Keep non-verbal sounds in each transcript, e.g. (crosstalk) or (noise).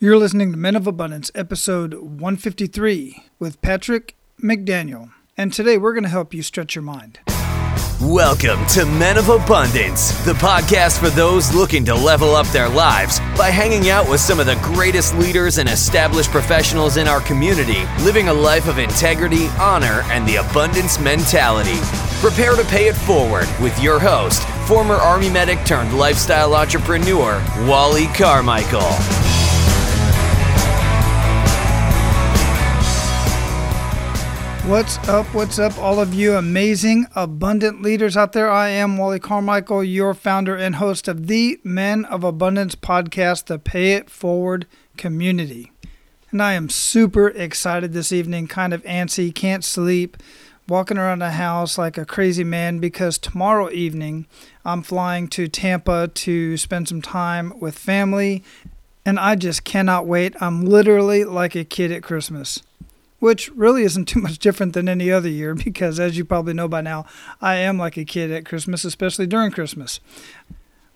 You're listening to Men of Abundance, episode 153, with Patrick McDaniel. And today we're going to help you stretch your mind. Welcome to Men of Abundance, the podcast for those looking to level up their lives by hanging out with some of the greatest leaders and established professionals in our community, living a life of integrity, honor, and the abundance mentality. Prepare to pay it forward with your host, former Army medic turned lifestyle entrepreneur, Wally Carmichael. What's up? What's up, all of you amazing, abundant leaders out there? I am Wally Carmichael, your founder and host of the Men of Abundance podcast, the Pay It Forward community. And I am super excited this evening, kind of antsy, can't sleep, walking around the house like a crazy man because tomorrow evening I'm flying to Tampa to spend some time with family. And I just cannot wait. I'm literally like a kid at Christmas which really isn't too much different than any other year (laughs) because, as you probably know by now, I am like a kid at Christmas, especially during Christmas.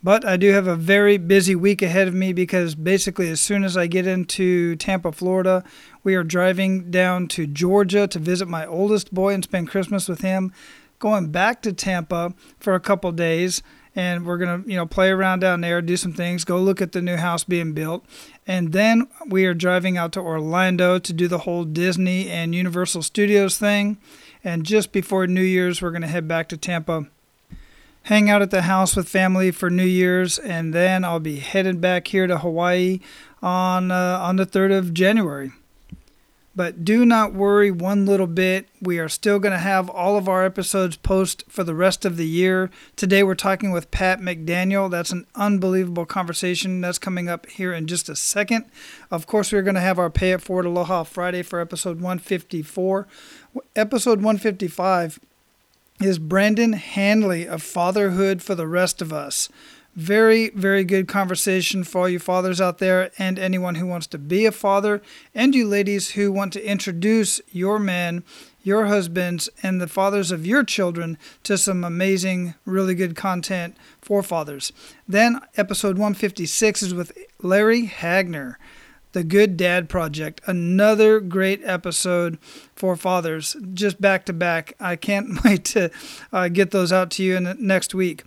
But I do have a very busy week ahead of me because basically, as soon as I get into Tampa, Florida, we are driving down to Georgia to visit my oldest boy and spend Christmas with him. Going back to Tampa for a couple days and we're gonna you know play around down there, do some things, go look at the new house being built, and then we are driving out to Orlando to do the whole Disney and Universal Studios thing, and just before New Year's we're gonna head back to Tampa. Hang out at the house with family for New Year's, and then I'll be headed back here to Hawaii on uh, on the 3rd of January. But do not worry one little bit. We are still going to have all of our episodes post for the rest of the year. Today we're talking with Pat McDaniel. That's an unbelievable conversation. That's coming up here in just a second. Of course, we're going to have our Pay It Forward Aloha Friday for episode 154. Episode 155 is Brandon Hanley of Fatherhood for the Rest of Us. Very, very good conversation for all you fathers out there and anyone who wants to be a father, and you ladies who want to introduce your men, your husbands, and the fathers of your children to some amazing, really good content for fathers. Then, episode 156 is with Larry Hagner. The Good Dad Project. Another great episode for fathers, just back to back. I can't (laughs) wait to uh, get those out to you in next week.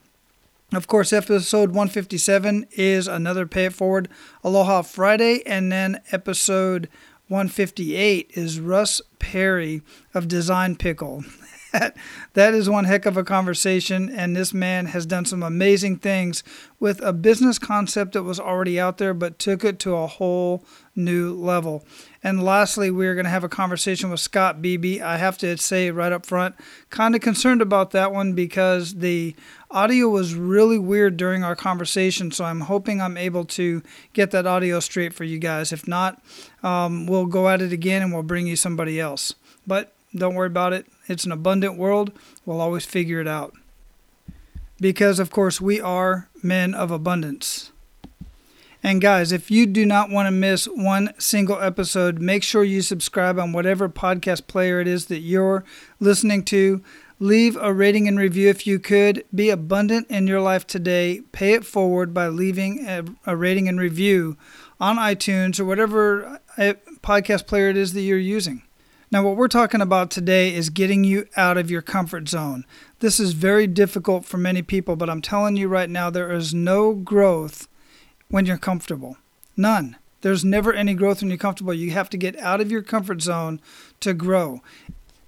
Of course, episode 157 is another Pay It Forward Aloha Friday, and then episode 158 is Russ Perry of Design Pickle. (laughs) that is one heck of a conversation, and this man has done some amazing things with a business concept that was already out there, but took it to a whole new level. And lastly, we're going to have a conversation with Scott Beebe. I have to say right up front, kind of concerned about that one because the audio was really weird during our conversation. So I'm hoping I'm able to get that audio straight for you guys. If not, um, we'll go at it again and we'll bring you somebody else. But don't worry about it. It's an abundant world. We'll always figure it out. Because, of course, we are men of abundance. And guys, if you do not want to miss one single episode, make sure you subscribe on whatever podcast player it is that you're listening to. Leave a rating and review if you could. Be abundant in your life today. Pay it forward by leaving a, a rating and review on iTunes or whatever uh, podcast player it is that you're using. Now, what we're talking about today is getting you out of your comfort zone. This is very difficult for many people, but I'm telling you right now, there is no growth when you're comfortable. None. There's never any growth when you're comfortable. You have to get out of your comfort zone to grow.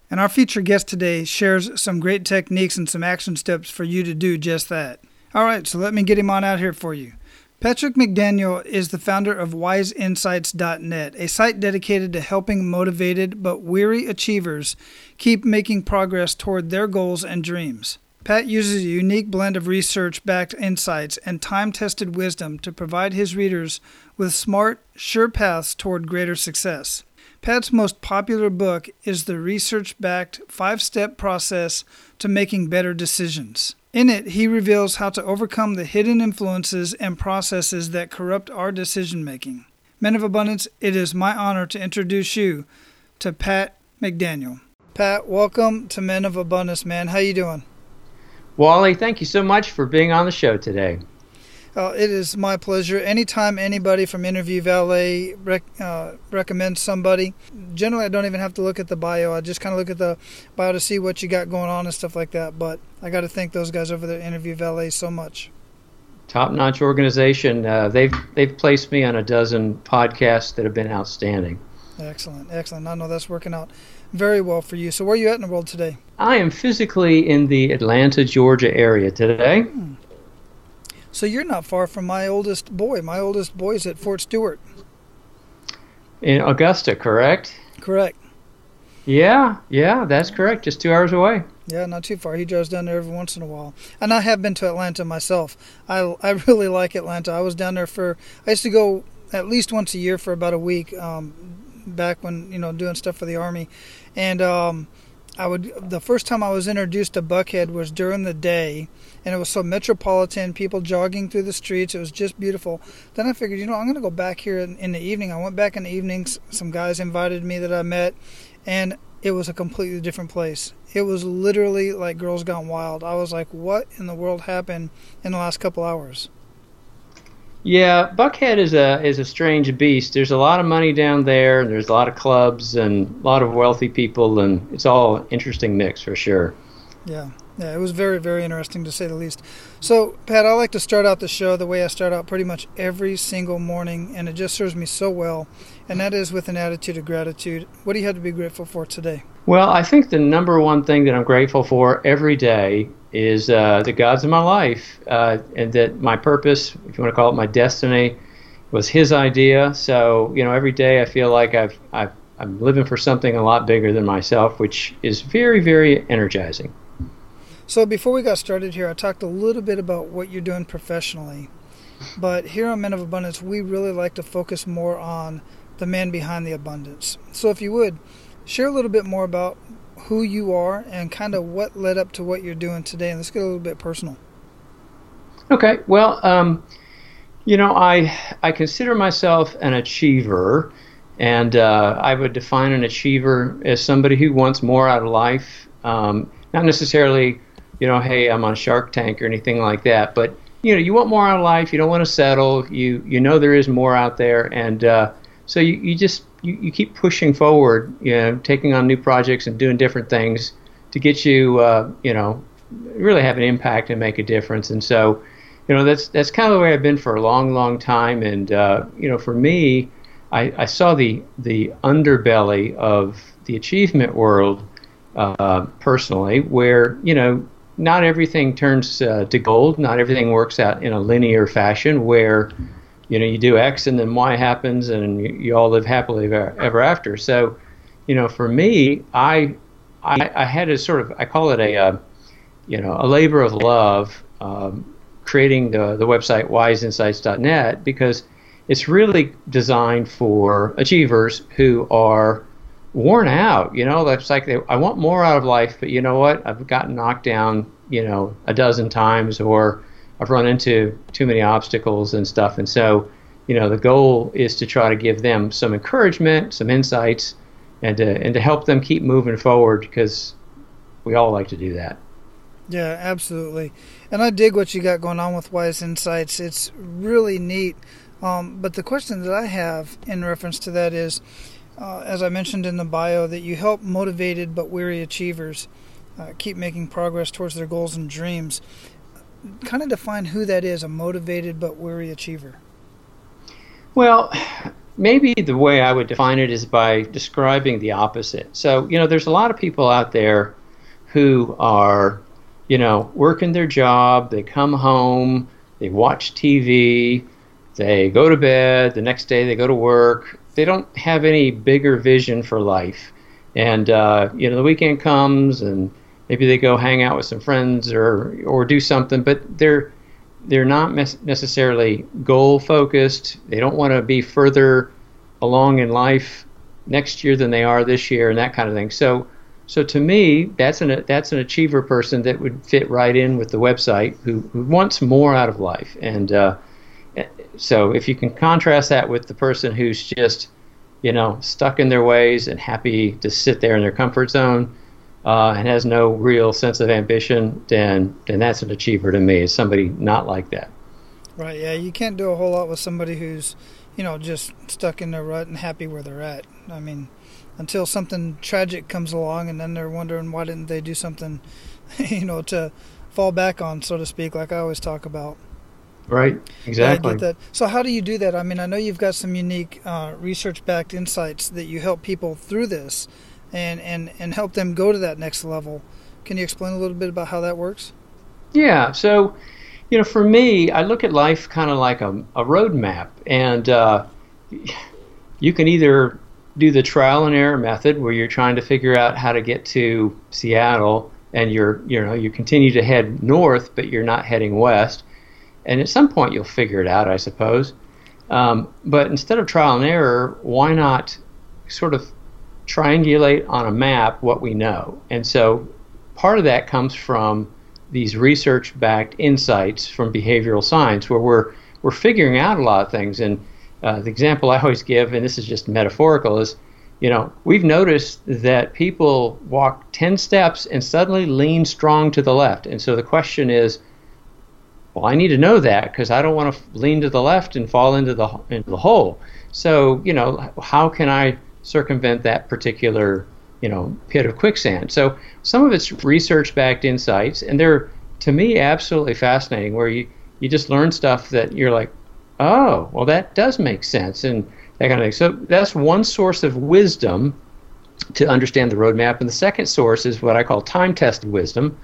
And our featured guest today shares some great techniques and some action steps for you to do just that. All right, so let me get him on out here for you. Patrick McDaniel is the founder of WiseInsights.net, a site dedicated to helping motivated but weary achievers keep making progress toward their goals and dreams. Pat uses a unique blend of research backed insights and time tested wisdom to provide his readers with smart, sure paths toward greater success. Pat's most popular book is the research backed five step process to making better decisions. In it, he reveals how to overcome the hidden influences and processes that corrupt our decision making. Men of Abundance, it is my honor to introduce you to Pat McDaniel. Pat, welcome to Men of Abundance, man. How you doing? Wally, thank you so much for being on the show today. Uh, it is my pleasure. Anytime anybody from Interview Valet rec- uh, recommends somebody, generally I don't even have to look at the bio. I just kind of look at the bio to see what you got going on and stuff like that. But I got to thank those guys over there, Interview Valet, so much. Top-notch organization. Uh, they've they've placed me on a dozen podcasts that have been outstanding. Excellent, excellent. I know that's working out very well for you. So where are you at in the world today? I am physically in the Atlanta, Georgia area today. Hmm. So you're not far from my oldest boy. My oldest boy is at Fort Stewart. In Augusta, correct? Correct. Yeah, yeah, that's correct. Just two hours away. Yeah, not too far. He drives down there every once in a while. And I have been to Atlanta myself. I, I (laughs) really like Atlanta. I was down there for, I used to go at least once a year for about a week um, back when, you know, doing stuff for the Army. And um, I would, the first time I was introduced to Buckhead was during the day and it was so metropolitan, people jogging through the streets. It was just beautiful. Then I figured, you know, I'm going to go back here in, in, the evening. I went back in the evenings. Some guys invited me that I met, and it was a completely different place. It was literally like Girls Gone Wild. I was like, what in the world happened in the last couple hours? Yeah, Buckhead is a is a strange beast. There's a lot of money down there, there's a lot of clubs and a lot of wealthy people, and it's all interesting mix for sure. Yeah. Yeah, it was very, very interesting to say the least. So, Pat, I like to start out the show the way I start out pretty much every single morning, and it just serves me so well, and that is with an attitude of gratitude. What do you have to be grateful for today? Well, I think the number one thing that I'm grateful for every day is uh, the God's in my life, uh, and that my purpose, if you want to call it my destiny, was His idea. So, you know, every day I feel like I've, I've I'm living for something a lot bigger than myself, which is very, very energizing. So before we got started here, I talked a little bit about what you're doing professionally. But here on Men of Abundance, we really like to focus more on the man behind the abundance. So if you would, share a little bit more about who you are and kind of what led up to what you're doing today. And let's get a little bit personal. Okay. Well, um, you know, I I consider myself an achiever, and uh, I would define an achiever as somebody who wants more out of life. Um, not necessarily you know, hey, I'm on Shark Tank or anything like that. But you know, you want more out of life. You don't want to settle. You you know there is more out there, and uh, so you, you just you, you keep pushing forward. You know, taking on new projects and doing different things to get you uh, you know really have an impact and make a difference. And so, you know, that's that's kind of the way I've been for a long, long time. And uh, you know, for me, I, I saw the the underbelly of the achievement world uh, personally, where you know not everything turns uh, to gold. Not everything works out in a linear fashion where, you know, you do X and then Y happens and you, you all live happily ever, ever, after. So, you know, for me, I, I, I had a sort of, I call it a, uh, you know, a labor of love, um, creating the, the website wiseinsights.net because it's really designed for achievers who are worn out. You know, it's like they, I want more out of life, but you know what? I've gotten knocked down, you know, a dozen times, or I've run into too many obstacles and stuff. And so, you know, the goal is to try to give them some encouragement, some insights, and to, and to help them keep moving forward because we all like to do that. Yeah, absolutely. And I dig what you got going on with Wise Insights. It's really neat. Um, but the question that I have in reference to that is, uh, as I mentioned in the bio, that you help motivated but weary achievers uh, keep making progress towards their goals and dreams. Kind of define who that is a motivated but weary achiever. Well, maybe the way I would define it is by describing the opposite. So, you know, there's a lot of people out there who are, you know, working their job, they come home, they watch TV, they go to bed, the next day they go to work, they don't have any bigger vision for life. And uh, you know, the weekend comes, and maybe they go hang out with some friends or or do something, but they're they're not mes- necessarily goal focused. They don't want to be further along in life next year than they are this year, and that kind of thing. So. So to me, that's an that's an achiever person that would fit right in with the website who, who wants more out of life, and uh, so if you can contrast that with the person who's just, you know, stuck in their ways and happy to sit there in their comfort zone uh, and has no real sense of ambition, then then that's an achiever to me. Is somebody not like that? Right. Yeah. You can't do a whole lot with somebody who's, you know, just stuck in their rut and happy where they're at. I mean, until something tragic comes along, and then they're wondering why didn't they do something, (laughs) you know, to fall back on, so to speak, like I always talk about. Right. Exactly. Yeah, so how do you do that? I mean, I know you've got some unique uh, research-backed insights that you help people through this, and and and help them go to that next level. Can you explain a little bit about how that works? Yeah. So, you know, for me, I look at life kind of like a, a roadmap, and uh, you can either do the trial and error method where you're trying to figure out how to get to Seattle and you're you know you continue to head north but you're not heading west and at some point you'll figure it out I suppose. Um, but instead of trial and error why not sort of triangulate on a map what we know? And so part of that comes from these research backed insights from behavioral science where we're we're figuring out a lot of things. And uh, the example I always give, and this is just metaphorical, is you know, we've noticed that people walk 10 steps and suddenly lean strong to the left. And so the question is, well, I need to know that because I don't want to lean to the left and fall into the into the hole. So, you know, how can I circumvent that particular, you know, pit of quicksand? So, some of it's research-backed insights, and they're to me absolutely fascinating. Where you you just learn stuff that you're like, oh, well, that does make sense, and that kind of thing. So that's one source of wisdom to understand the roadmap. And the second source is what I call time tested wisdom.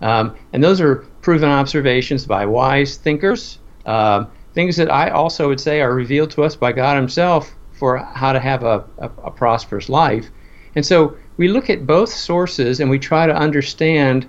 Um, and those are proven observations by wise thinkers, uh, things that I also would say are revealed to us by God Himself for how to have a, a, a prosperous life. And so we look at both sources and we try to understand,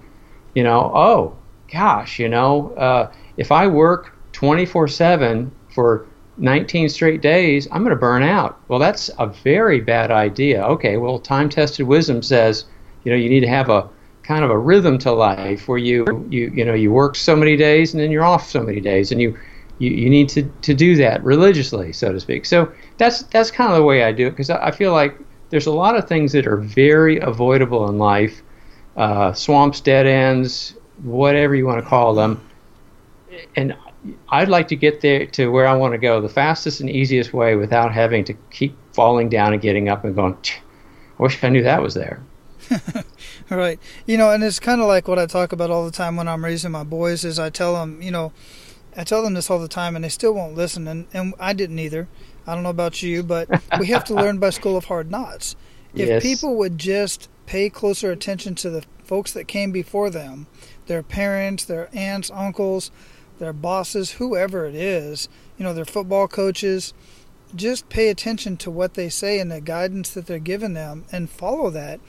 you know, oh, gosh, you know, uh, if I work 24 7 for 19 straight days, I'm going to burn out. Well, that's a very bad idea. Okay, well, time tested wisdom says, you know, you need to have a kind of a rhythm to life where you, you, you know, you work so many days and then you're off so many days and you, you, you need to, to do that religiously, so to speak. So that's, that's kind of the way I do it because I, I feel like there's a lot of things that are very avoidable in life uh, swamps, dead ends, whatever you want to call them. And I'd like to get there to where I want to go the fastest and easiest way without having to keep falling down and getting up and going, I wish I knew that was there. (laughs) right. You know, and it's kind of like what I talk about all the time when I'm raising my boys is I tell them, you know, I tell them this all the time and they still won't listen and, and I didn't either. I don't know about you, but we have to learn by school of hard knocks. If yes. people would just pay closer attention to the folks that came before them, their parents, their aunts, uncles, their bosses, whoever it is, you know, their football coaches, just pay attention to what they say and the guidance that they're giving them and follow that.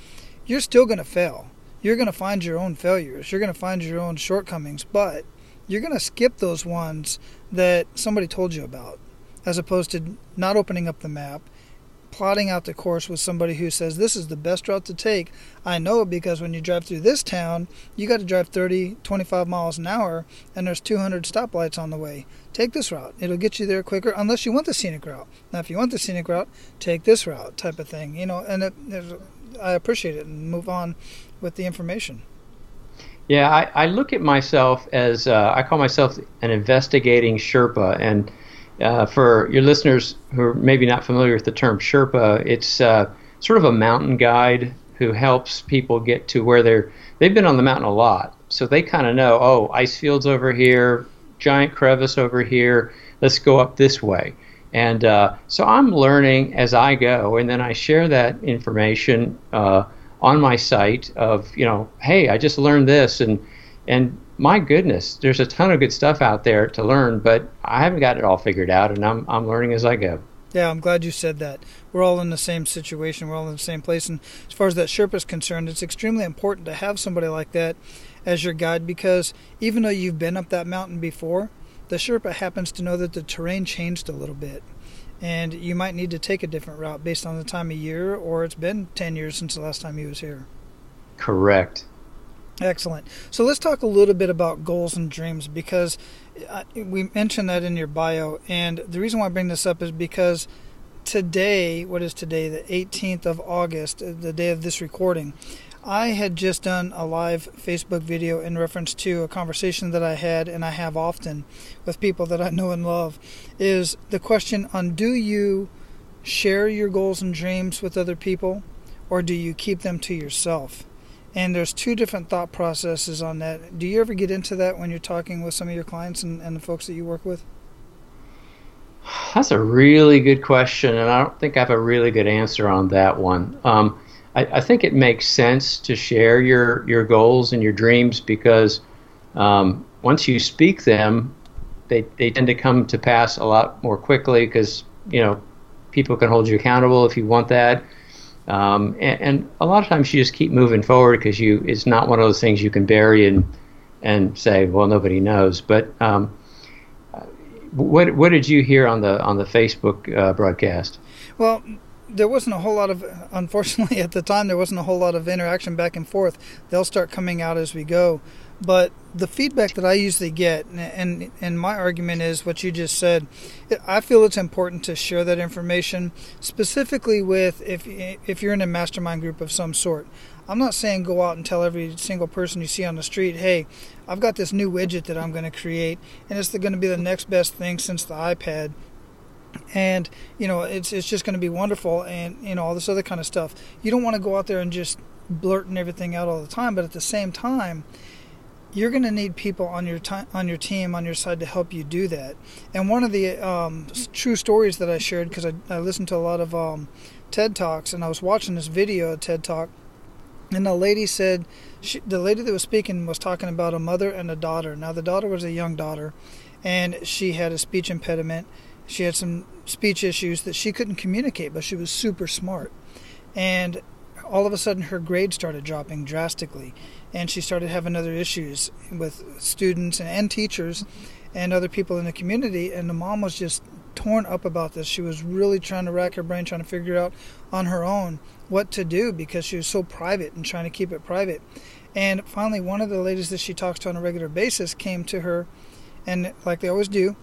You're still going to fail. You're going to find your own failures. You're going to find your own shortcomings, but you're going to skip those ones that somebody told you about as opposed to not opening up the map plotting out the course with somebody who says this is the best route to take. I know because when you drive through this town, you got to drive 30, 25 miles an hour, and there's 200 stoplights on the way. Take this route. It'll get you there quicker, unless you want the scenic route. Now, if you want the scenic route, take this route, type of thing. You know, and it, I appreciate it and move on with the information. Yeah, I, I look at myself as uh, I call myself an investigating Sherpa, and uh, for your listeners who are maybe not familiar with the term Sherpa, it's uh, sort of a mountain guide who helps people get to where they're. They've been on the mountain a lot, so they kind of know. Oh, ice fields over here, giant crevice over here. Let's go up this way. And uh, so I'm learning as I go, and then I share that information uh, on my site. Of you know, hey, I just learned this, and and my goodness, there's a ton of good stuff out there to learn, but I haven't got it all figured out, and I'm I'm learning as I go. Yeah, I'm glad you said that. We're all in the same situation. We're all in the same place. And as far as that Sherpa is concerned, it's extremely important to have somebody like that as your guide because even though you've been up that mountain before, the Sherpa happens to know that the terrain changed a little bit. And you might need to take a different route based on the time of year, or it's been 10 years since the last time he was here. Correct. Excellent. So let's talk a little bit about goals and dreams because uh, we mentioned that in your bio. And the reason why I bring this up is because today, what is today, the 18th of August, uh, the day of this recording, I had just done a live Facebook video in reference to a conversation that I had and I have often with people that I know and love is the question on do you share your goals and dreams with other people or do you keep them to yourself? And there's two different thought processes on that. Do you ever get into that when you're talking with some of your clients and, and the folks that you work with? That's a really good question, and I don't think I have a really good answer on that one. Um, I, I, think it makes sense to share your, your goals and your dreams because um, once you speak them, they, they tend to come to pass a lot more quickly because, you know, people can hold you accountable if you want that. Um, and, and, a lot of times you just keep moving forward because you it's not one of those things you can bury and and say, well, nobody knows. But um, what what did you hear on the on the Facebook uh, broadcast? Well, there wasn't a whole lot of, unfortunately, (laughs) at the time, there wasn't a whole lot of interaction back and forth. They'll start coming out as we go. But the feedback that I usually get, and and my argument is what you just said. I feel it's important to share that information, specifically with if if you're in a mastermind group of some sort. I'm not saying go out and tell every single person you see on the street, hey, I've got this new widget that I'm going to create, and it's going to be the next best thing since the iPad and you know it's it's just going to be wonderful and you know all this other kind of stuff. You don't want to go out there and just blurting everything out all the time but at the same time you're going to need people on your time on your team on your side to help you do that. And one of the um, true stories that i shared because I, I, listened to a lot of um, ted talks and i was watching this video ted talk and the lady said she, the lady that was speaking was talking about a mother and a daughter. Now the daughter was a young daughter and she had a speech impediment she had some speech issues that she couldn't communicate, but she was super smart. And all of a sudden, her grades started dropping drastically, and she started having other issues with students and, and teachers and other people in the community. And the mom was just torn up about this. She was really trying to rack her brain, trying to figure out on her own what to do because she was so private and trying to keep it private. And finally, one of the ladies that she talks to on a regular basis came to her, and like they always do,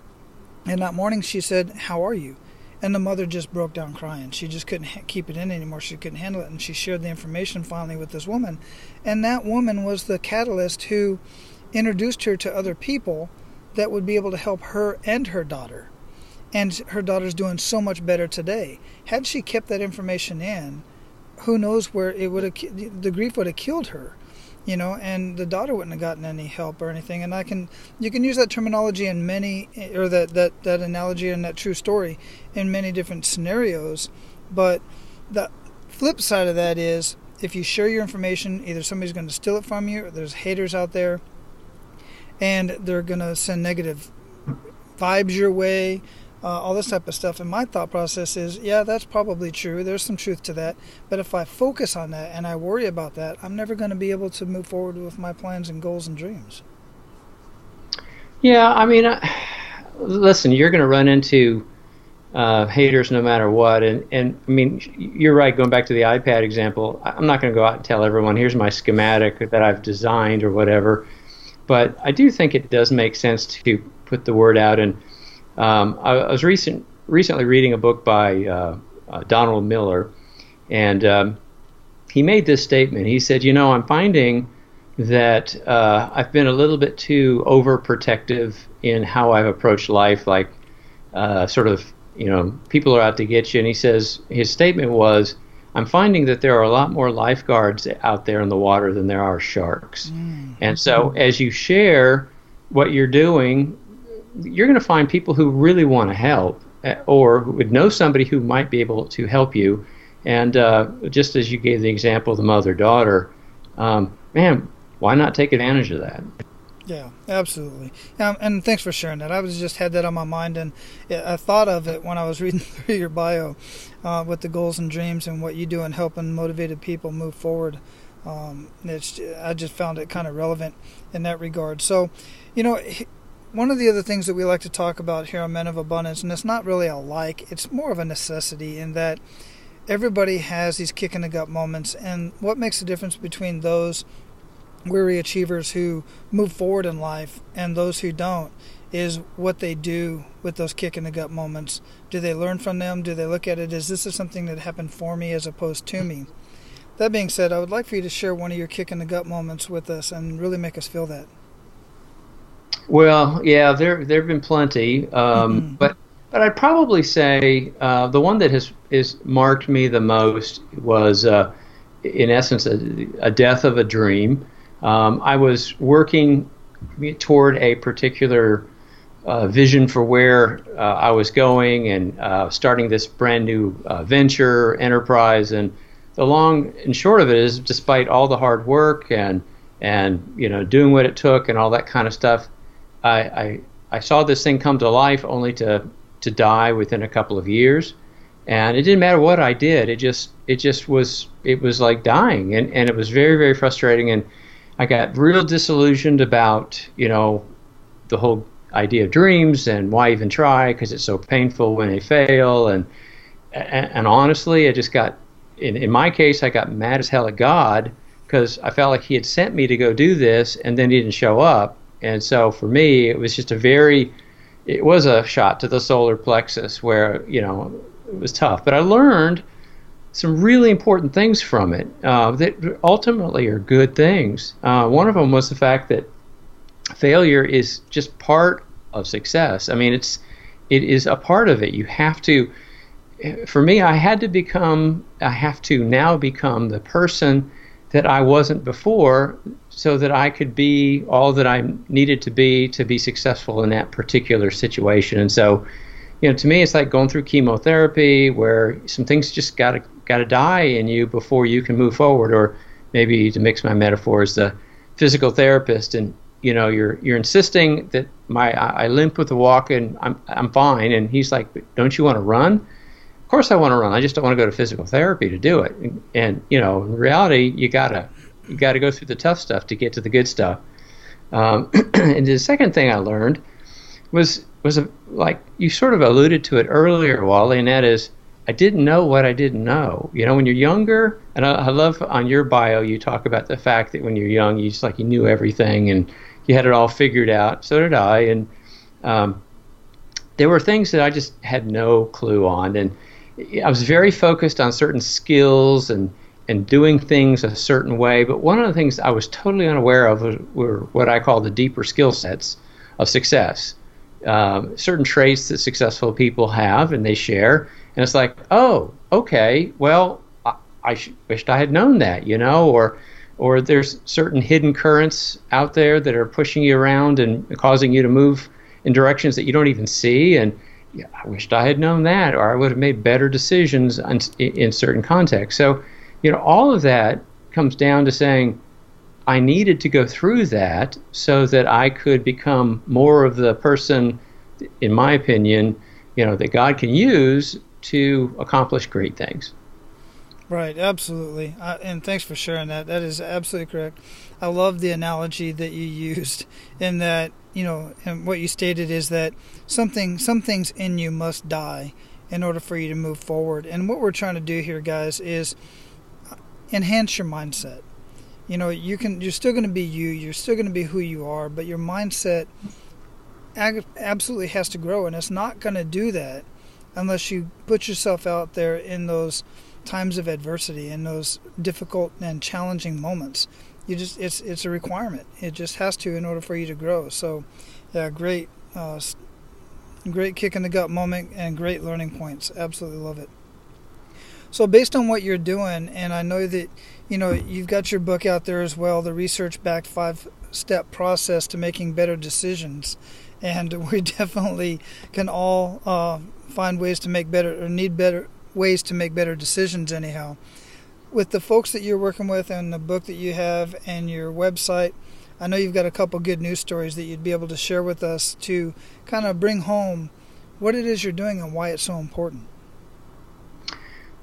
and that morning she said, How are you? And the mother just broke down crying. She just couldn't ha- keep it in anymore. She couldn't handle it. And she shared the information finally with this woman. And that woman was the catalyst who introduced her to other people that would be able to help her and her daughter. And her daughter's doing so much better today. Had she kept that information in, who knows where it would have, the grief would have killed her you know, and the daughter wouldn't have gotten any help or anything. And I can, you can use that terminology in many, or that that that analogy and that true story in many different scenarios. But the flip side of that is, if you share your information, either somebody's going to steal it from you, or there's haters out there, and they're going to send negative vibes your way, uh, all this type of stuff. And my thought process is, yeah, that's probably true. There's some truth to that. But if I focus on that and I worry about that, I'm never going to be able to move forward with my plans and goals and dreams. Yeah, I mean, uh, listen, you're going to run into uh, haters no matter what. And, and I mean, you're right, going back to the iPad example, I'm not going to go out and tell everyone, here's my schematic that I've designed or whatever. But I do think it does make sense to put the word out and um, I, I, was recent, recently reading a book by uh, uh, Donald Miller, and um, he made this statement. He said, "You know, I'm finding that uh, I've been a little bit too overprotective in how I've approached life, like uh, sort of, you know, people are out to get you." And he says his statement was. I'm finding that there are a lot more lifeguards out there in the water than there are sharks. Mm. And so, as you share what you're doing you're going to find people who really want to help eh, or would know somebody who might be able to help you. And uh, just as you gave the example of the mother daughter, um, man, why not take advantage of that? Yeah, absolutely. Um, and thanks for sharing that. I was just had that on my mind, and I thought of it when I was (laughs) reading through your bio uh, with the goals and dreams and what you do in helping motivated people move forward. Um, I just found it kind of relevant in that regard. So, you know, one of the other things that we like to talk about here on Men of Abundance, and it's not really a like, it's more of a necessity in that everybody has these kick in the gut moments. And what makes the difference between those weary achievers who move forward in life and those who don't is what they do with those kick in the gut moments. Do they learn from them? Do they look at it as this is something that happened for me as opposed to me? That being said, I would like for you to share one of your kick in the gut moments with us and really make us feel that. Well, yeah, there there have been plenty, um, mm-hmm. but but I'd probably say uh, the one that has is marked me the most was, uh, in essence, a, a, death of a dream. Um, I was working toward a particular uh, vision for where uh, I was going and uh, starting this brand new uh, venture enterprise. And the long and short of it is, despite all the hard work and and you know doing what it took and all that kind of stuff, I, I, I saw this thing come to life only to to die within a couple of years, and it didn't matter what I did. It just it just was it was like dying, and and it was very very frustrating, and I got real disillusioned about you know the whole idea of dreams and why even try because it's so painful when they fail. And, and and, honestly I just got in, in my case I got mad as hell at God because I felt like he had sent me to go do this and then he didn't show up and so for me, it was just a very, it was a shot to the solar plexus where, you know, it was tough. But I learned some really important things from it uh, that ultimately are good things. Uh, one of them was the fact that failure is just part of success. I mean, it's, it is a part of it. You have to, for me, I had to become, I have to now become the person that I wasn't before so that I could be all that I needed to be to be successful in that particular situation. And so, you know, to me, it's like going through chemotherapy where some things just got to got to die in you before you can move forward. Or maybe to mix my metaphors, the physical therapist, and you know, you're you're insisting that my I, I limp with the walk and I'm I'm fine, and he's like, don't you want to run? Of course I want to run. I just don't want to go to physical therapy to do it. And, and you know, in reality, you gotta you got to go through the tough stuff to get to the good stuff. Um, (clears throat) and the second thing I learned was was a, like you sort of alluded to it earlier, Wally, and that is I didn't know what I didn't know. You know, when you're younger, and I, I love on your bio you talk about the fact that when you're young, you just like you knew everything and you had it all figured out. So did I, and um, there were things that I just had no clue on, and I was very focused on certain skills and and doing things a certain way. But one of the things I was totally unaware of were what I call the deeper skill sets of success. Um, certain traits that successful people have and they share. And it's like, oh, okay, well, I, I sh- wished I had known that, you know, or or there's certain hidden currents out there that are pushing you around and causing you to move in directions that you don't even see. And yeah, I wished I had known that, or I would have made better decisions in, in certain contexts. So you know, all of that comes down to saying, I needed to go through that so that I could become more of the person, in my opinion, you know, that God can use to accomplish great things. Right, absolutely. Uh, and thanks for sharing that. That is absolutely correct. I love the analogy that you used in that, you know, and what you stated is that something some things in you must die in order for you to move forward. And what we're trying to do here, guys, is enhance your mindset. You know, you can you're still going to be you, you're still going to be who you are, but your mindset absolutely has to grow and it's not going to do that unless you put yourself out there in those times of adversity in those difficult and challenging moments. You just it's it's a requirement. It just has to in order for you to grow. So, yeah, great uh, great kick in the gut moment and great learning points. Absolutely love it. So based on what you're doing, and I know that you know you've got your book out there as well, the research-backed five-step process to making better decisions, and (laughs) we definitely can all uh, find ways to make better or need better ways to make better decisions. Anyhow, with the folks that you're working with and the book that you have and your website. I know you've got a couple good news stories that you'd be able to share with us to kind of bring home what it is you're doing and why it's so important.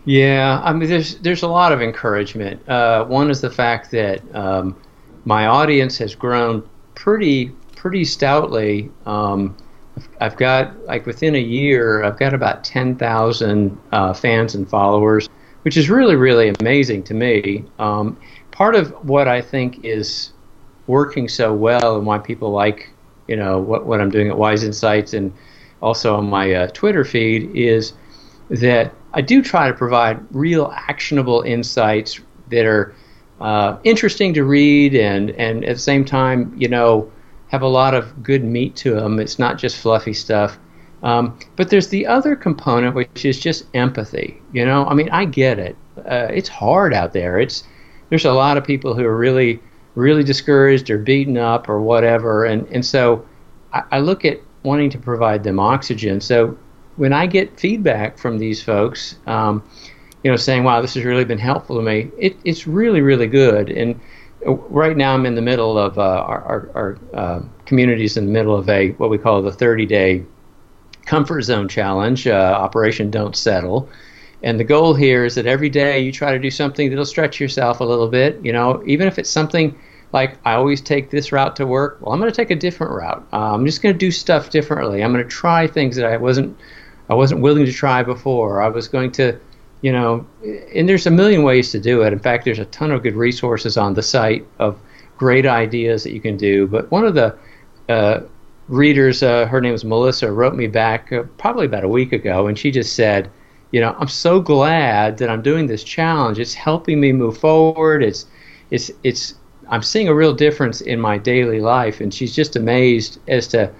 Yeah, I mean, there's there's a lot of encouragement. Uh, one is the fact that um, my audience has grown pretty pretty stoutly. Um, I've got like within a year, I've got about ten thousand uh, fans and followers, which is really really amazing to me. Um, part of what I think is working so well and why people like you know what what I'm doing at Wise Insights and also on my uh, Twitter feed is that I do try to provide real actionable insights, that are uh, interesting to read and, and at the same time, you know, have a lot of good meat to them. It's not just fluffy stuff. Um, but there's the other component, which is just empathy. You know, I mean, I get it. Uh, it's hard out there. It's there's a lot of people who are really, really discouraged or beaten up or whatever, and and so I, I look at wanting to provide them oxygen. So when I get feedback from these folks, um, you know, saying, "Wow, this has really been helpful to me," it, it's really, really good. And right now, I'm in the middle of uh, our, our, our uh, communities in the middle of a what we call the 30-day comfort zone challenge, uh, Operation Don't Settle. And the goal here is that every day you try to do something that'll stretch yourself a little bit. You know, even if it's something like I always take this route to work. Well, I'm going to take a different route. Uh, I'm just going to do stuff differently. I'm going to try things that I wasn't I wasn't willing to try before. I was going to, you know, and there's a million ways to do it. In fact, there's a ton of good resources on the site of great ideas that you can do. But one of the uh, readers, uh, her name is Melissa, wrote me back uh, probably about a week ago, and she just said, you know, I'm so glad that I'm doing this challenge. It's helping me move forward. It's, it's, it's. I'm seeing a real difference in my daily life, and she's just amazed as to,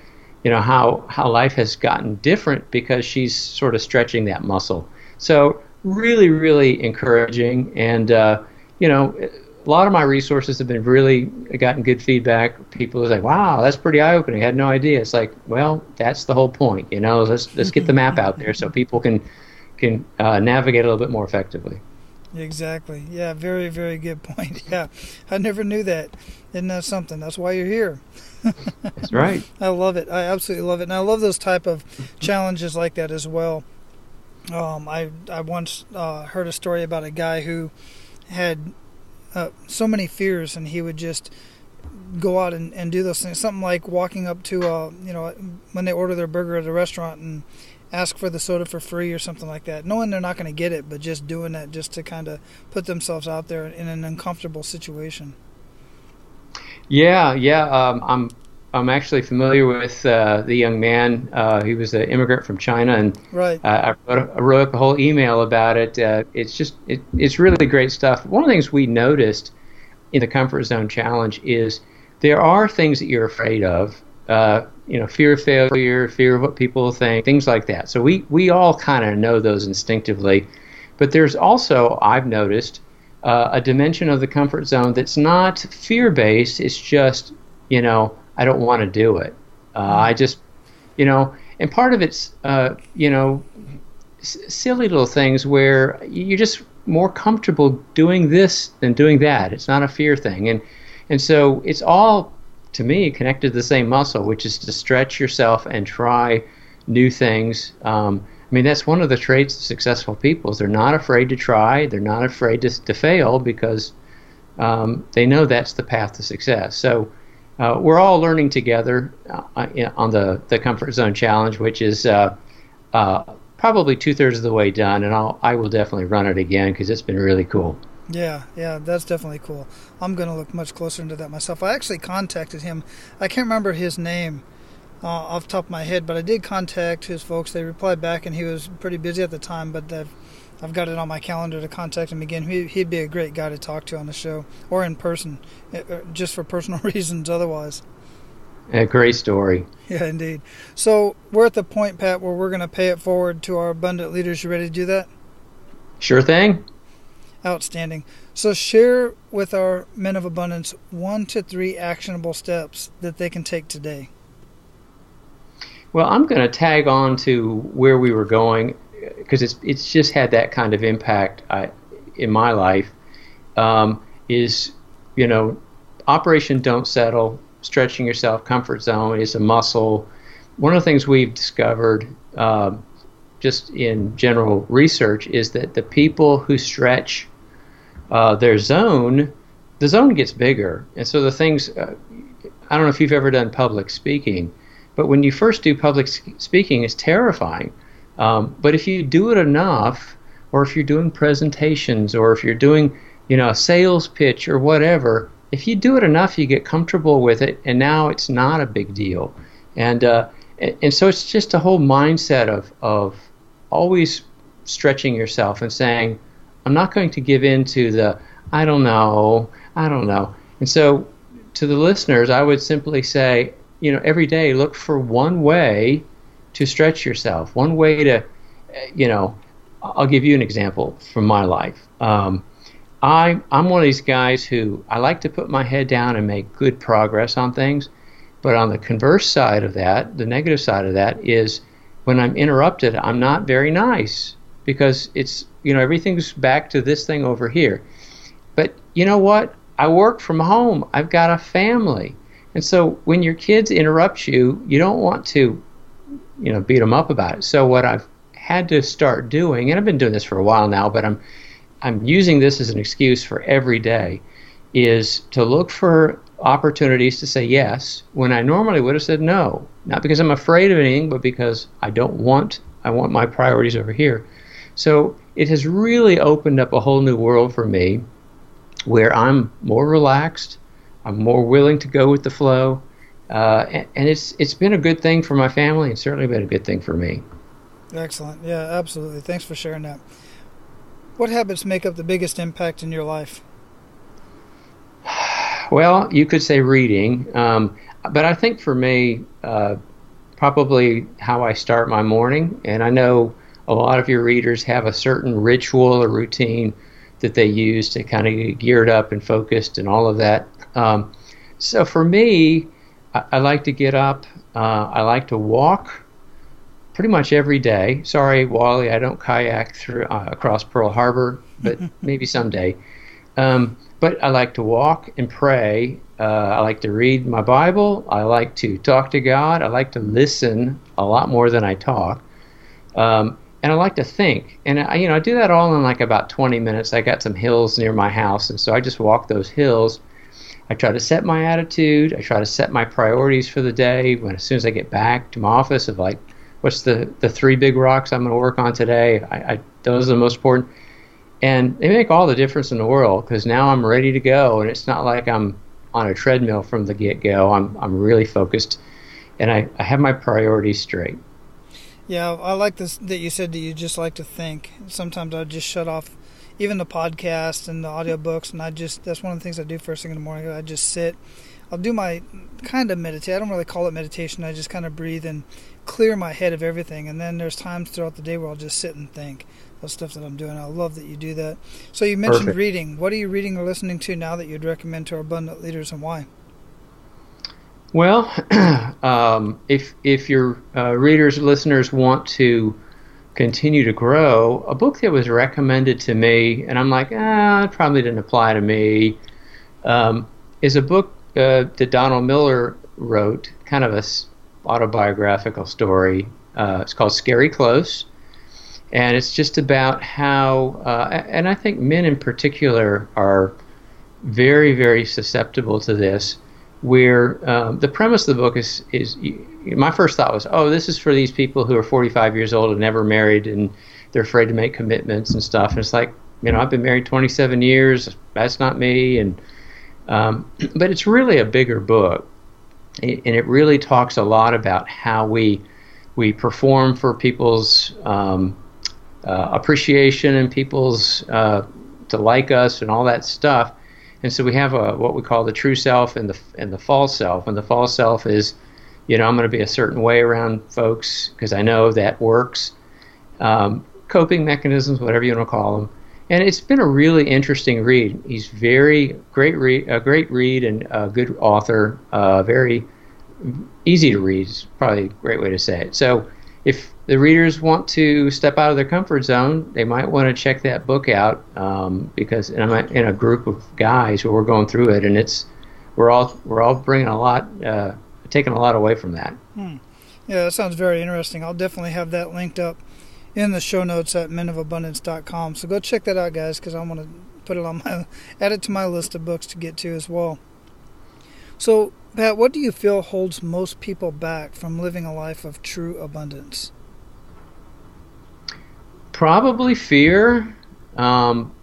you know, how how life has gotten different because she's sort of stretching that muscle. So really, really encouraging, and uh, you know, a lot of my resources have been really gotten good feedback. People are like, "Wow, that's pretty eye-opening. I had no idea." It's like, well, that's the whole point, you know. Let's let's get the map out there so people can can uh, navigate a little bit more effectively. Exactly. Yeah. Very very good point. (laughs) Yeah, I never knew that. Isn't that something? That's why you're here. That's right. (laughs) I love it. I absolutely love it, and I love those type of challenges like that as well. Um, I I once uh, heard a story about a guy who had uh, so many fears, and he would just go out and, and do those things. Something like walking up to, you know, when they order their burger at a restaurant and ask for the soda for free or something like that, knowing they're not going to get it, but just doing that just to kind of put themselves out there in an uncomfortable situation. Yeah, yeah. Um, I'm I'm actually familiar with uh, the young man. Uh, he was an immigrant from China, and right. uh, I, wrote, I wrote a whole email about it. Uh, it's just it, it's really great stuff. One of the things we noticed in the comfort zone challenge is there are things that you're afraid of. Uh, you know, fear of failure, fear of what people think, things like that. So we we all kind of know those instinctively, but there's also I've noticed uh, a dimension of the comfort zone that's not fear based. It's just you know I don't want to do it. Uh, I just, you know, and part of it's, uh, you know, s- silly little things where you're just more comfortable doing this than doing that. It's not a fear thing, and and so it's all to me connected to the same muscle, which is to stretch yourself and try new things. Um, I mean, that's one of the traits of successful people is they're not afraid to try. They're not afraid to, to fail because um, they know that's the path to success. So uh, we're all learning together uh, on the, the comfort zone challenge, which is uh, uh probably two thirds of the way done, and I'll I will definitely run it again because it's been really cool. Yeah, yeah, that's definitely cool. I'm going to look much closer into that myself. I actually contacted him. I can't remember his name uh, off the top of my head, but I did contact his folks. They replied back, and he was pretty busy at the time, but I've, I've got it on my calendar to contact him again. He, would be a great guy to talk to on the show or in person, uh, uh, just for personal (laughs) reasons otherwise. A great story. Yeah, indeed. So we're at the point, Pat, where we're going to pay it forward to our abundant leaders. You ready to do that? Sure thing. Outstanding. So share with our men of abundance one to three actionable steps that they can take today. Well, I'm going to tag on to where we were going because it's it's just had that kind of impact I, in my life. Um, is you know, Operation Don't Settle, stretching yourself, comfort zone is a muscle. One of the things we've discovered, um, just in general research, is that the people who stretch uh, their zone, the zone gets bigger, and so the things. Uh, I don't know if you've ever done public speaking, but when you first do public speaking, it's terrifying um, but if you do it enough, or if you're doing presentations, or if you're doing, you know, a sales pitch or whatever, if you do it enough, you get comfortable with it, and now it's not a big deal. And uh, and so it's just a whole mindset of of always stretching yourself and saying, I'm not going to give in to the I don't know, I don't know. And so, to the listeners, I would simply say, you know, every day look for one way to stretch yourself, one way to, you know, I'll give you an example from my life. Um, I, I'm one of these guys who I like to put my head down and make good progress on things. But on the converse side of that, the negative side of that is when I'm interrupted, I'm not very nice because it's, you know, everything's back to this thing over here. But you know what? I work from home. I've got a family. And so when your kids interrupt you, you don't want to, you know, beat them up about it. So what I've had to start doing, and I've been doing this for a while now, but I'm I'm using this as an excuse for every day, is to look for opportunities to say yes when I normally would have said no. Not because I'm afraid of anything, but because I don't want, I want my priorities over here. So it has really opened up a whole new world for me where I'm more relaxed, I'm more willing to go with the flow. Uh, and, and it's it's been a good thing for my family and certainly been a good thing for me. Excellent. Yeah, absolutely. Thanks for sharing that. What habits make up the biggest impact in your life? Well, you could say reading, um, but I think for me, uh, probably how I start my morning. And I know a lot of your readers have a certain ritual or routine that they use to kind of get geared up and focused and all of that. Um, so for me, I, I, like to get up. Uh, I like to walk pretty much every day. Sorry, Wally, I don't kayak through uh, across Pearl Harbor, but (laughs) maybe someday. Um, but I like to walk and pray. Uh, I like to read my Bible. I like to talk to God. I like to listen a lot more than I talk. Um, and I like to think. And I, you know, I do that all in like about 20 minutes. I got some hills near my house, and so I just walk those hills. I try to set my attitude. I try to set my priorities for the day. When as soon as I get back to my office, of like, what's the the three big rocks I'm going to work on today? I, I those are the most important and they make all the difference in the world because now I'm ready to go, and it's not like I'm on a treadmill from the get go. I'm I'm really focused, and I, I have my priorities straight. Yeah, I like this that you said that you just like to think. Sometimes I just shut off even the podcast and the audiobooks and I just that's one of the things I do first thing in the morning. I just sit. I'll do my kind of meditate. I don't really call it meditation. I just kind of breathe and clear my head of everything. And then there's times throughout the day where I'll just sit and think the stuff that I'm doing. I love that you do that. So you mentioned Perfect. reading. What are you reading or listening to now that you'd recommend to our abundant leaders, and why? Well, (clears throat) um, if if your uh, readers, listeners want to continue to grow, a book that was recommended to me, and I'm like, ah, it probably didn't apply to me, um, is a book uh, that Donald Miller wrote, kind of a autobiographical story. Uh, it's called Scary Close and it's just about how, uh, and I think men in particular are very, very susceptible to this. Where um, the premise of the book is is my first thought was, oh, this is for these people who are 45 years old and never married and they're afraid to make commitments and stuff. And it's like, you know, I've been married 27 years. That's not me. And um, (clears throat) but it's really a bigger book, and it really talks a lot about how we we perform for people's um, uh, appreciation and people's uh, to like us and all that stuff. And so we have a what we call the true self and the and the false self. And the false self is, you know, I'm going to be a certain way around folks because I know that works. Um, coping mechanisms, whatever you want to call them. And it's been a really interesting read. He's very great read, a great read, and a good author. Uh, very easy to read. Is probably a great way to say it. So if the readers want to step out of their comfort zone, they might want to check that book out um, because I'm in a group of guys who are going through it, and it's we're all we're all bringing a lot, uh, taking a lot away from that. Hmm. Yeah, that sounds very interesting. I'll definitely have that linked up in the show notes at menofabundance.com. So go check that out, guys, because I want to put it on my (laughs) add it to my list of books to get to as well. So, Pat, what do you feel holds most people back from living a life of true abundance? Probably fear. Um,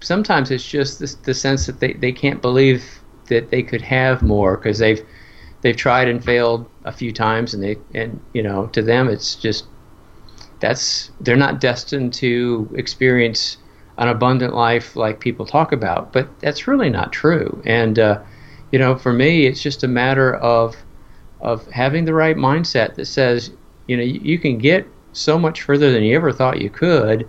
sometimes it's just the sense that they, they can't believe that they could have more because they've they've tried and failed a few times and they and you know to them it's just that's they're not destined to experience an abundant life like people talk about, but that's really not true. And uh, you know, for me, it's just a matter of of having the right mindset that says, you know, you, you can get so much further than you ever thought you could,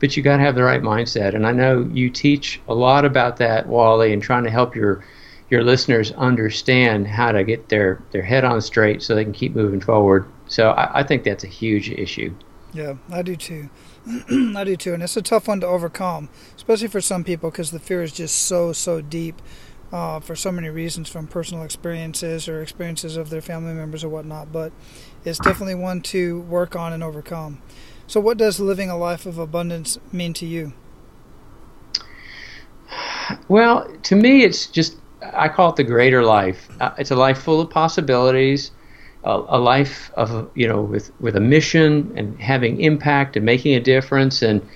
but you got to have the right mindset. And I know you teach a lot about that, Wally, and trying to help your your listeners understand how to get their their head on straight so they can keep moving forward. So I, I think that's a huge issue. Yeah, I do too. (clears throat) I do too, and it's a tough one to overcome, especially for some people because the fear is just so so deep. Uh, for so many reasons, from personal experiences or experiences of their family members or whatnot. But it's definitely one to work on and overcome. So, what does living a life of abundance mean to you? Well, to me, it's just I call it the greater life. Uh, it's a life full of possibilities, a, a, life of you know with with a mission and having impact and making a difference and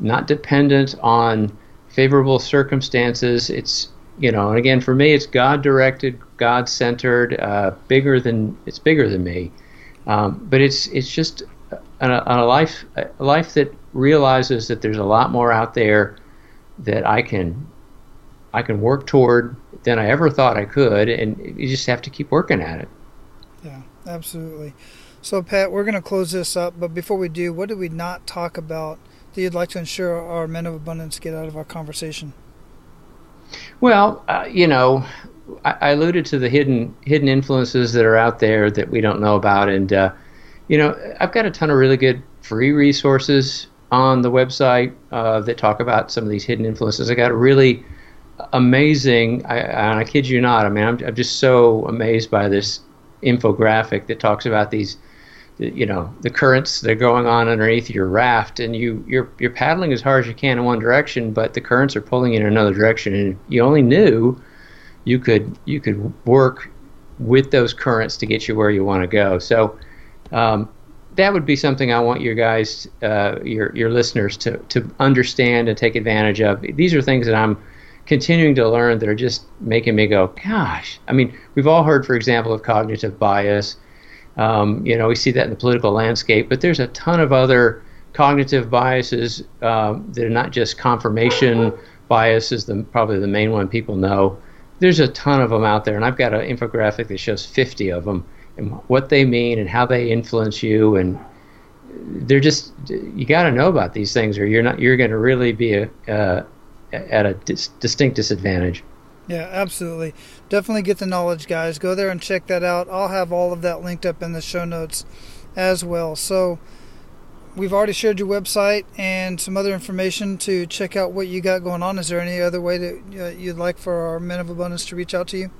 not dependent on favorable circumstances. It's you know, and again, for me, it's God directed, God centered, uh, bigger than it's bigger than me. Um, but it's it's just a, a, life a life that realizes that there's a lot more out there that I can I can work toward than I ever thought I could, and you just have to keep working at it. Yeah, absolutely. So, Pat, we're going to close this up, but before we do, what did we not talk about that you'd like to ensure our men of abundance get out of our conversation? Well, uh, you know, I, I, alluded to the hidden hidden influences that are out there that we don't know about, and uh, you know, I've got a ton of really good free resources on the website uh, that talk about some of these hidden influences. I got a really amazing, I, and I kid you not, I mean, I'm, I'm just so amazed by this infographic that talks about these you know the currents that are going on underneath your raft and you you're you're paddling as hard as you can in one direction but the currents are pulling you in another direction and you only knew you could you could work with those currents to get you where you want to go. So um, that would be something I want your guys uh, your your listeners to to understand and take advantage of. These are things that I'm continuing to learn that are just making me go gosh. I mean we've all heard for example of cognitive bias um, you know, we see that in the political landscape, but there's a ton of other cognitive biases um, that are not just confirmation bias is the, probably the main one people know. There's a ton of them out there, and I've got an infographic that shows 50 of them and what they mean and how they influence you. And they're just you got to know about these things, or you're not you're going to really be a, uh, at a dis- distinct disadvantage. Yeah, absolutely. Definitely get the knowledge, guys. Go there and check that out. I'll have all of that linked up in the show notes as well. So, we've already shared your website and some other information to check out what you got going on. Is there any other way that uh, you'd like for our Men of Abundance to reach out to you?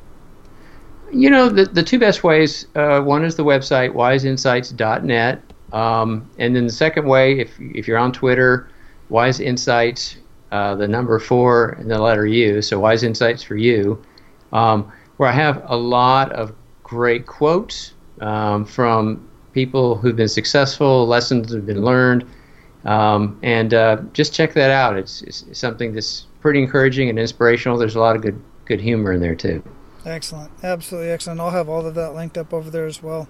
You know, the, the two best ways uh, one is the website, wiseinsights.net. Um, and then the second way, if, if you're on Twitter, Wise Insights, uh, the number four and the letter U, so Wise Insights for You, um, where I have a lot of great quotes um, from people who've been successful, lessons that have been learned, um, and uh, just check that out. It's, it's, something that's pretty encouraging and inspirational. There's a lot of good good humor in there too. Excellent, absolutely excellent. I'll have all of that linked up over there as well.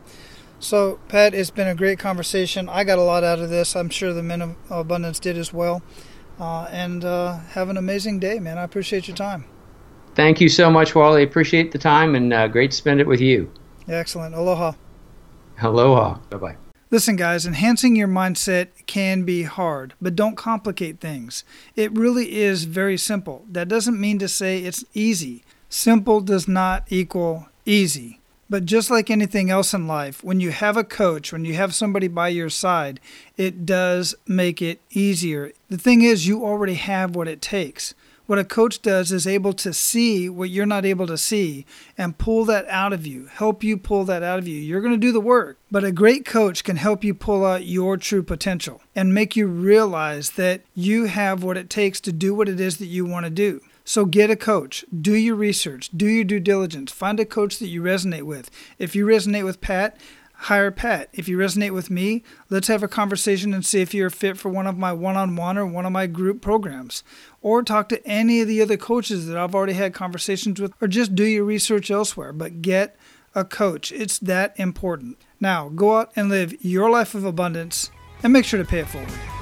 So, Pat, it's been a great conversation. I got a lot out of this. I'm sure the Men of Abundance did as well. Uh, and uh, have an amazing day, man. I appreciate your time. Thank you so much, Wally. Appreciate the time and uh, great to spend it with you. Excellent. Aloha. Aloha. Bye bye. Listen, guys, enhancing your mindset can be hard, but don't complicate things. It really is very simple. That doesn't mean to say it's easy. Simple does not equal easy. But just like anything else in life, when you have a coach, when you have somebody by your side, it does make it easier. The thing is, you already have what it takes. What a coach does is able to see what you're not able to see and pull that out of you, help you pull that out of you. You're going to do the work, but a great coach can help you pull out your true potential and make you realize that you have what it takes to do what it is that you want to do. So get a coach, do your research, do your due diligence, find a coach that you resonate with. If you resonate with Pat, hire Pat. If you resonate with me, let's have a conversation and see if you're fit for one of my one on one or one of my group programs. Or talk to any of the other coaches that I've already had conversations with, or just do your research elsewhere. But get a coach. It's that important. Now, go out and live your life of abundance and make sure to pay it forward.